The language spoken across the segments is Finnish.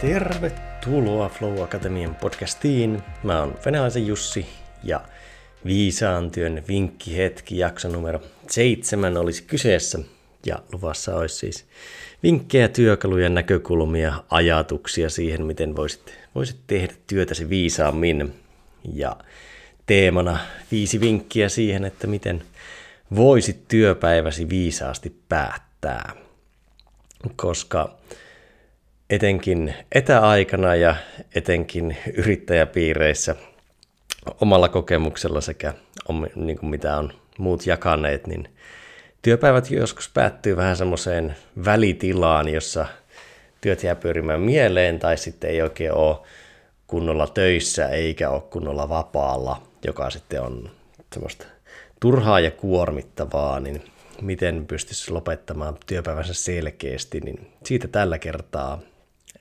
Tervetuloa Flow Akatemian podcastiin. Mä oon Venäläisen Jussi ja Viisaan työn vinkkihetki jakso numero seitsemän olisi kyseessä. Ja luvassa olisi siis vinkkejä, työkaluja, näkökulmia, ajatuksia siihen, miten voisit, voisit tehdä työtäsi viisaammin. Ja teemana viisi vinkkiä siihen, että miten voisit työpäiväsi viisaasti päättää. Koska etenkin etäaikana ja etenkin yrittäjäpiireissä omalla kokemuksella sekä niin kuin mitä on muut jakaneet, niin työpäivät joskus päättyy vähän semmoiseen välitilaan, jossa työt jää pyörimään mieleen tai sitten ei oikein ole kunnolla töissä eikä ole kunnolla vapaalla, joka sitten on semmoista turhaa ja kuormittavaa, niin miten pystyisi lopettamaan työpäivänsä selkeästi, niin siitä tällä kertaa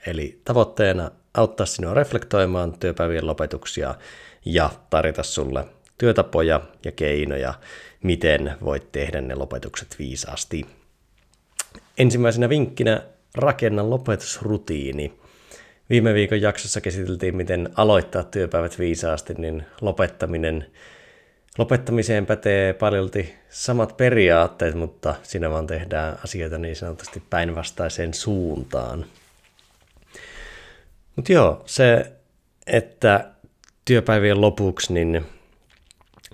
Eli tavoitteena auttaa sinua reflektoimaan työpäivien lopetuksia ja tarjota sulle työtapoja ja keinoja, miten voit tehdä ne lopetukset viisaasti. Ensimmäisenä vinkkinä rakenna lopetusrutiini. Viime viikon jaksossa käsiteltiin, miten aloittaa työpäivät viisaasti, niin lopettaminen, lopettamiseen pätee paljolti samat periaatteet, mutta siinä vaan tehdään asioita niin sanotusti päinvastaiseen suuntaan. Mutta joo, se, että työpäivien lopuksi, niin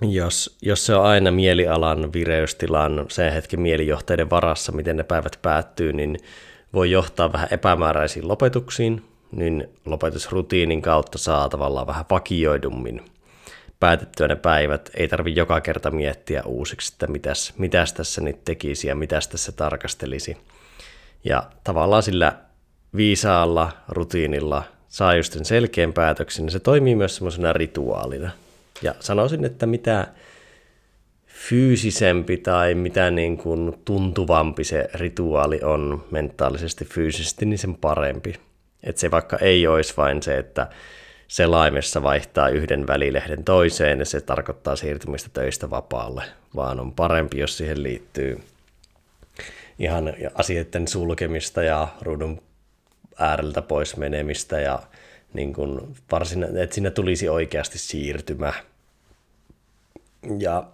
jos, jos se on aina mielialan, vireystilan, sen hetken mielijohteiden varassa, miten ne päivät päättyy, niin voi johtaa vähän epämääräisiin lopetuksiin, niin lopetusrutiinin kautta saa tavallaan vähän vakioidummin päätettyä ne päivät. Ei tarvi joka kerta miettiä uusiksi, että mitäs, mitäs tässä nyt tekisi ja mitäs tässä tarkastelisi. Ja tavallaan sillä viisaalla rutiinilla saa just sen selkeän päätöksen, niin se toimii myös semmoisena rituaalina. Ja sanoisin, että mitä fyysisempi tai mitä niin kuin tuntuvampi se rituaali on mentaalisesti, fyysisesti, niin sen parempi. Että se vaikka ei olisi vain se, että selaimessa vaihtaa yhden välilehden toiseen ja se tarkoittaa siirtymistä töistä vapaalle, vaan on parempi, jos siihen liittyy ihan asioiden sulkemista ja ruudun ääreltä pois menemistä ja niin kuin varsin, että siinä tulisi oikeasti siirtymä. Ja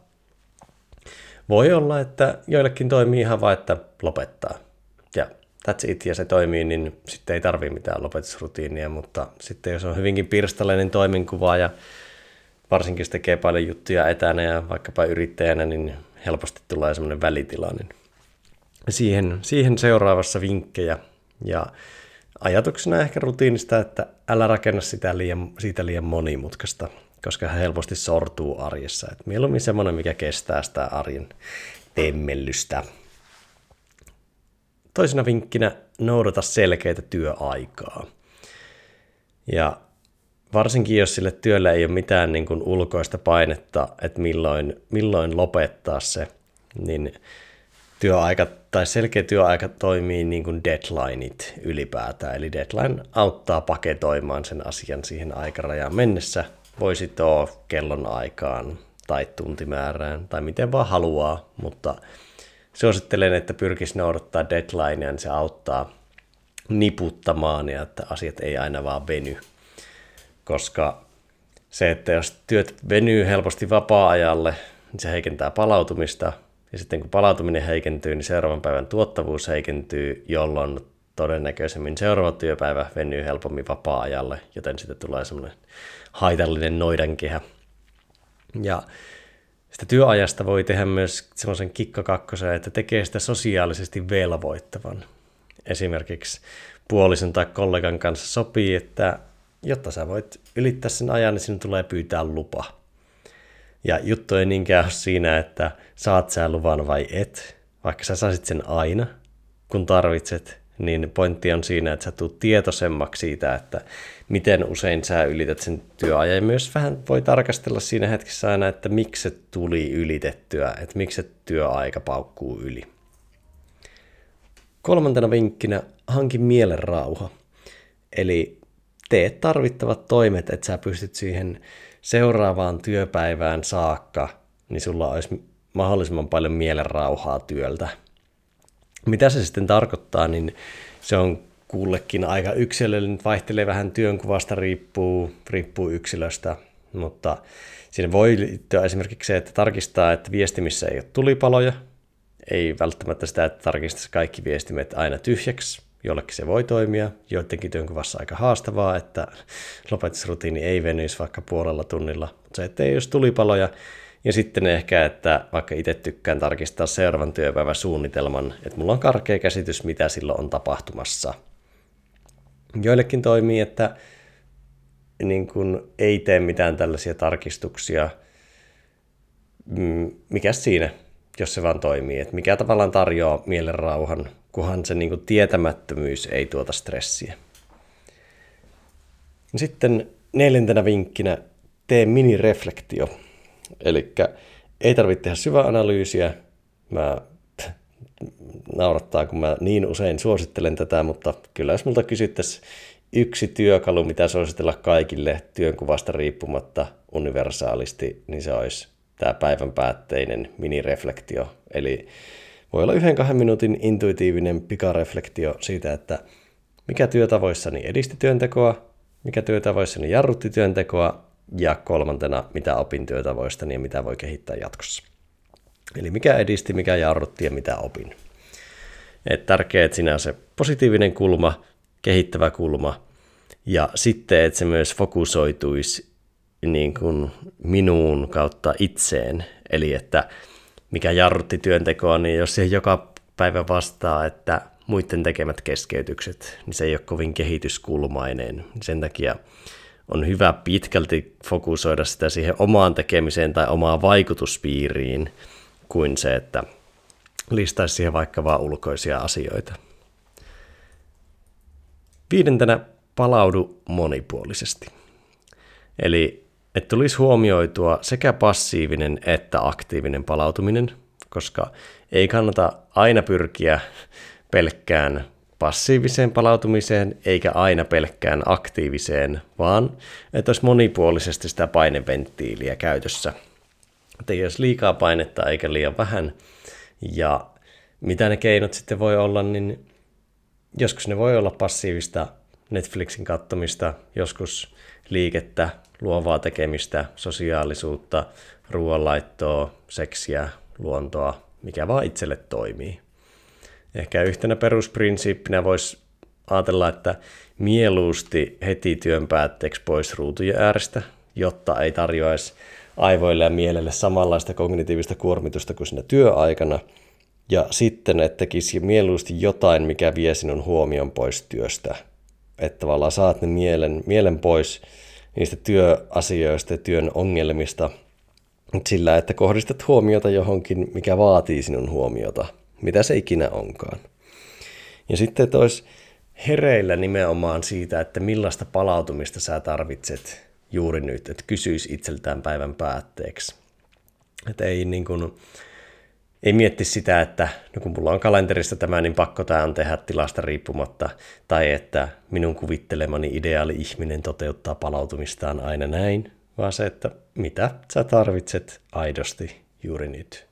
voi olla, että joillekin toimii ihan vain, että lopettaa. Ja that's it, ja se toimii, niin sitten ei tarvitse mitään lopetusrutiinia, mutta sitten jos on hyvinkin pirstaleinen toiminkuva ja varsinkin jos tekee paljon juttuja etänä ja vaikkapa yrittäjänä, niin helposti tulee semmoinen välitila, niin siihen, siihen seuraavassa vinkkejä. Ja ajatuksena ehkä rutiinista, että älä rakenna sitä liian, siitä liian monimutkaista, koska hän helposti sortuu arjessa. Et mieluummin semmoinen, mikä kestää sitä arjen temmellystä. Toisena vinkkinä noudata selkeitä työaikaa. Ja varsinkin jos sille työlle ei ole mitään niin kuin ulkoista painetta, että milloin, milloin lopettaa se, niin työaika tai selkeä työaika toimii niin kuin deadlineit ylipäätään. Eli deadline auttaa paketoimaan sen asian siihen aikarajaan mennessä. Voi sitoa kellon aikaan tai tuntimäärään tai miten vaan haluaa, mutta suosittelen, että pyrkisi noudattaa deadlinea, niin se auttaa niputtamaan ja että asiat ei aina vaan veny. Koska se, että jos työt venyy helposti vapaa-ajalle, niin se heikentää palautumista – ja sitten kun palautuminen heikentyy, niin seuraavan päivän tuottavuus heikentyy, jolloin todennäköisemmin seuraava työpäivä venyy helpommin vapaa-ajalle, joten sitten tulee semmoinen haitallinen noidankehä. Ja sitä työajasta voi tehdä myös semmoisen kikkakakkosen, että tekee sitä sosiaalisesti velvoittavan. Esimerkiksi puolison tai kollegan kanssa sopii, että jotta sä voit ylittää sen ajan, niin sinun tulee pyytää lupa. Ja juttu ei niinkään ole siinä, että saat sä luvan vai et, vaikka sä saisit sen aina, kun tarvitset, niin pointti on siinä, että sä tulet tietoisemmaksi siitä, että miten usein sä ylität sen työajan. Ja myös vähän voi tarkastella siinä hetkessä aina, että miksi se tuli ylitettyä, että miksi se työaika paukkuu yli. Kolmantena vinkkinä hanki mielen rauha. Eli tee tarvittavat toimet, että sä pystyt siihen seuraavaan työpäivään saakka, niin sulla olisi mahdollisimman paljon mielen rauhaa työltä. Mitä se sitten tarkoittaa, niin se on kullekin aika yksilöllinen, vaihtelee vähän työnkuvasta, riippuu, riippuu yksilöstä, mutta siinä voi liittyä esimerkiksi se, että tarkistaa, että viestimissä ei ole tulipaloja, ei välttämättä sitä, että tarkistaisi kaikki viestimet aina tyhjäksi, jollekin se voi toimia, joidenkin työnkuvassa aika haastavaa, että lopetusrutiini ei venyisi vaikka puolella tunnilla, mutta se, että ei olisi tulipaloja, ja sitten ehkä, että vaikka itse tykkään tarkistaa seuraavan työpäivän suunnitelman, että mulla on karkea käsitys, mitä silloin on tapahtumassa. Joillekin toimii, että niin kun ei tee mitään tällaisia tarkistuksia. Mm, mikä siinä, jos se vaan toimii? Että mikä tavallaan tarjoaa mielen rauhan, kunhan se niin tietämättömyys ei tuota stressiä. Sitten neljäntenä vinkkinä tee mini-reflektio Eli ei tarvitse tehdä syvää analyysiä. Mä naurattaa, kun mä niin usein suosittelen tätä, mutta kyllä jos multa kysyttäisiin yksi työkalu, mitä suositella kaikille työnkuvasta riippumatta universaalisti, niin se olisi tämä päivän päätteinen minireflektio. Eli voi olla yhden kahden minuutin intuitiivinen pikareflektio siitä, että mikä työtavoissani edisti työntekoa, mikä työtavoissani jarrutti työntekoa ja kolmantena, mitä opin työtavoista ja mitä voi kehittää jatkossa. Eli mikä edisti, mikä jarrutti ja mitä opin. Et tärkeää, että sinä se positiivinen kulma, kehittävä kulma, ja sitten, että se myös fokusoituisi niin kuin minuun kautta itseen. Eli että mikä jarrutti työntekoa, niin jos se joka päivä vastaa, että muiden tekemät keskeytykset, niin se ei ole kovin kehityskulmainen. Sen takia on hyvä pitkälti fokusoida sitä siihen omaan tekemiseen tai omaan vaikutuspiiriin, kuin se, että listaisi siihen vaikka vaan ulkoisia asioita. Viidentenä palaudu monipuolisesti. Eli että tulisi huomioitua sekä passiivinen että aktiivinen palautuminen, koska ei kannata aina pyrkiä pelkkään passiiviseen palautumiseen eikä aina pelkkään aktiiviseen, vaan että olisi monipuolisesti sitä paineventtiiliä käytössä. Että ei olisi liikaa painetta eikä liian vähän. Ja mitä ne keinot sitten voi olla, niin joskus ne voi olla passiivista Netflixin kattomista, joskus liikettä, luovaa tekemistä, sosiaalisuutta, ruoanlaittoa, seksiä, luontoa, mikä vaan itselle toimii. Ehkä yhtenä perusprinsiippinä voisi ajatella, että mieluusti heti työn päätteeksi pois ruutujen äärestä, jotta ei tarjoaisi aivoille ja mielelle samanlaista kognitiivista kuormitusta kuin siinä työaikana. Ja sitten, että tekisi mieluusti jotain, mikä vie sinun huomion pois työstä. Että tavallaan saat ne mielen, mielen pois niistä työasioista ja työn ongelmista sillä, että kohdistat huomiota johonkin, mikä vaatii sinun huomiota – mitä se ikinä onkaan. Ja sitten, että olisi hereillä nimenomaan siitä, että millaista palautumista sä tarvitset juuri nyt, että kysyisi itseltään päivän päätteeksi. Että ei niin kuin, ei mietti sitä, että no kun mulla on kalenterissa tämä, niin pakko tämä on tehdä tilasta riippumatta, tai että minun kuvittelemani ideaali ihminen toteuttaa palautumistaan aina näin, vaan se, että mitä sä tarvitset aidosti juuri nyt.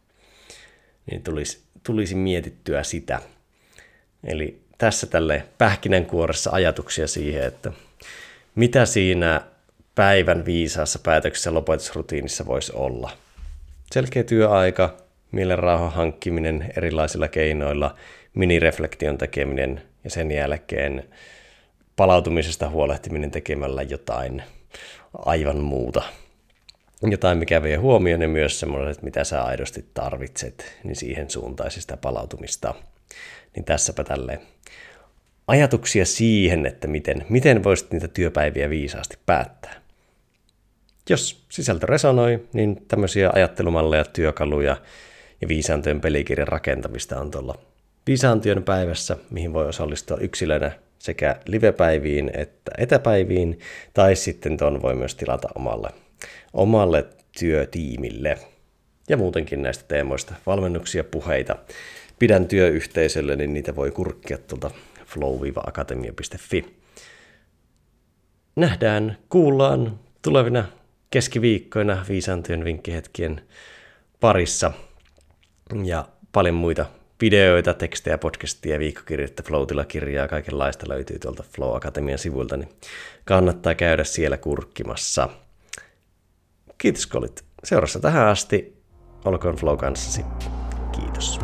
Niin tulisi tulisi mietittyä sitä. Eli tässä tälle pähkinänkuoressa ajatuksia siihen, että mitä siinä päivän viisaassa päätöksessä lopetusrutiinissa voisi olla. Selkeä työaika, mielen rauhan hankkiminen erilaisilla keinoilla, minireflektion tekeminen ja sen jälkeen palautumisesta huolehtiminen tekemällä jotain aivan muuta jotain, mikä vie huomioon ja myös semmoinen, että mitä sä aidosti tarvitset, niin siihen suuntaisista palautumista. Niin tässäpä tälle ajatuksia siihen, että miten, miten voisit niitä työpäiviä viisaasti päättää. Jos sisältö resonoi, niin tämmöisiä ajattelumalleja, työkaluja ja viisaantyön pelikirjan rakentamista on tuolla viisaantyön päivässä, mihin voi osallistua yksilönä sekä livepäiviin että etäpäiviin, tai sitten tuon voi myös tilata omalle omalle työtiimille ja muutenkin näistä teemoista valmennuksia, puheita. Pidän työyhteisölle, niin niitä voi kurkkia tuolta flow-akatemia.fi. Nähdään, kuullaan tulevina keskiviikkoina viisaan työn vinkkihetkien parissa ja paljon muita videoita, tekstejä, podcastia, viikkokirjettä, flow kirjaa kaikenlaista löytyy tuolta Flow Akatemian sivuilta, niin kannattaa käydä siellä kurkkimassa. Kiitos kun olit seurassa tähän asti. Olkoon Flow kanssasi. Kiitos.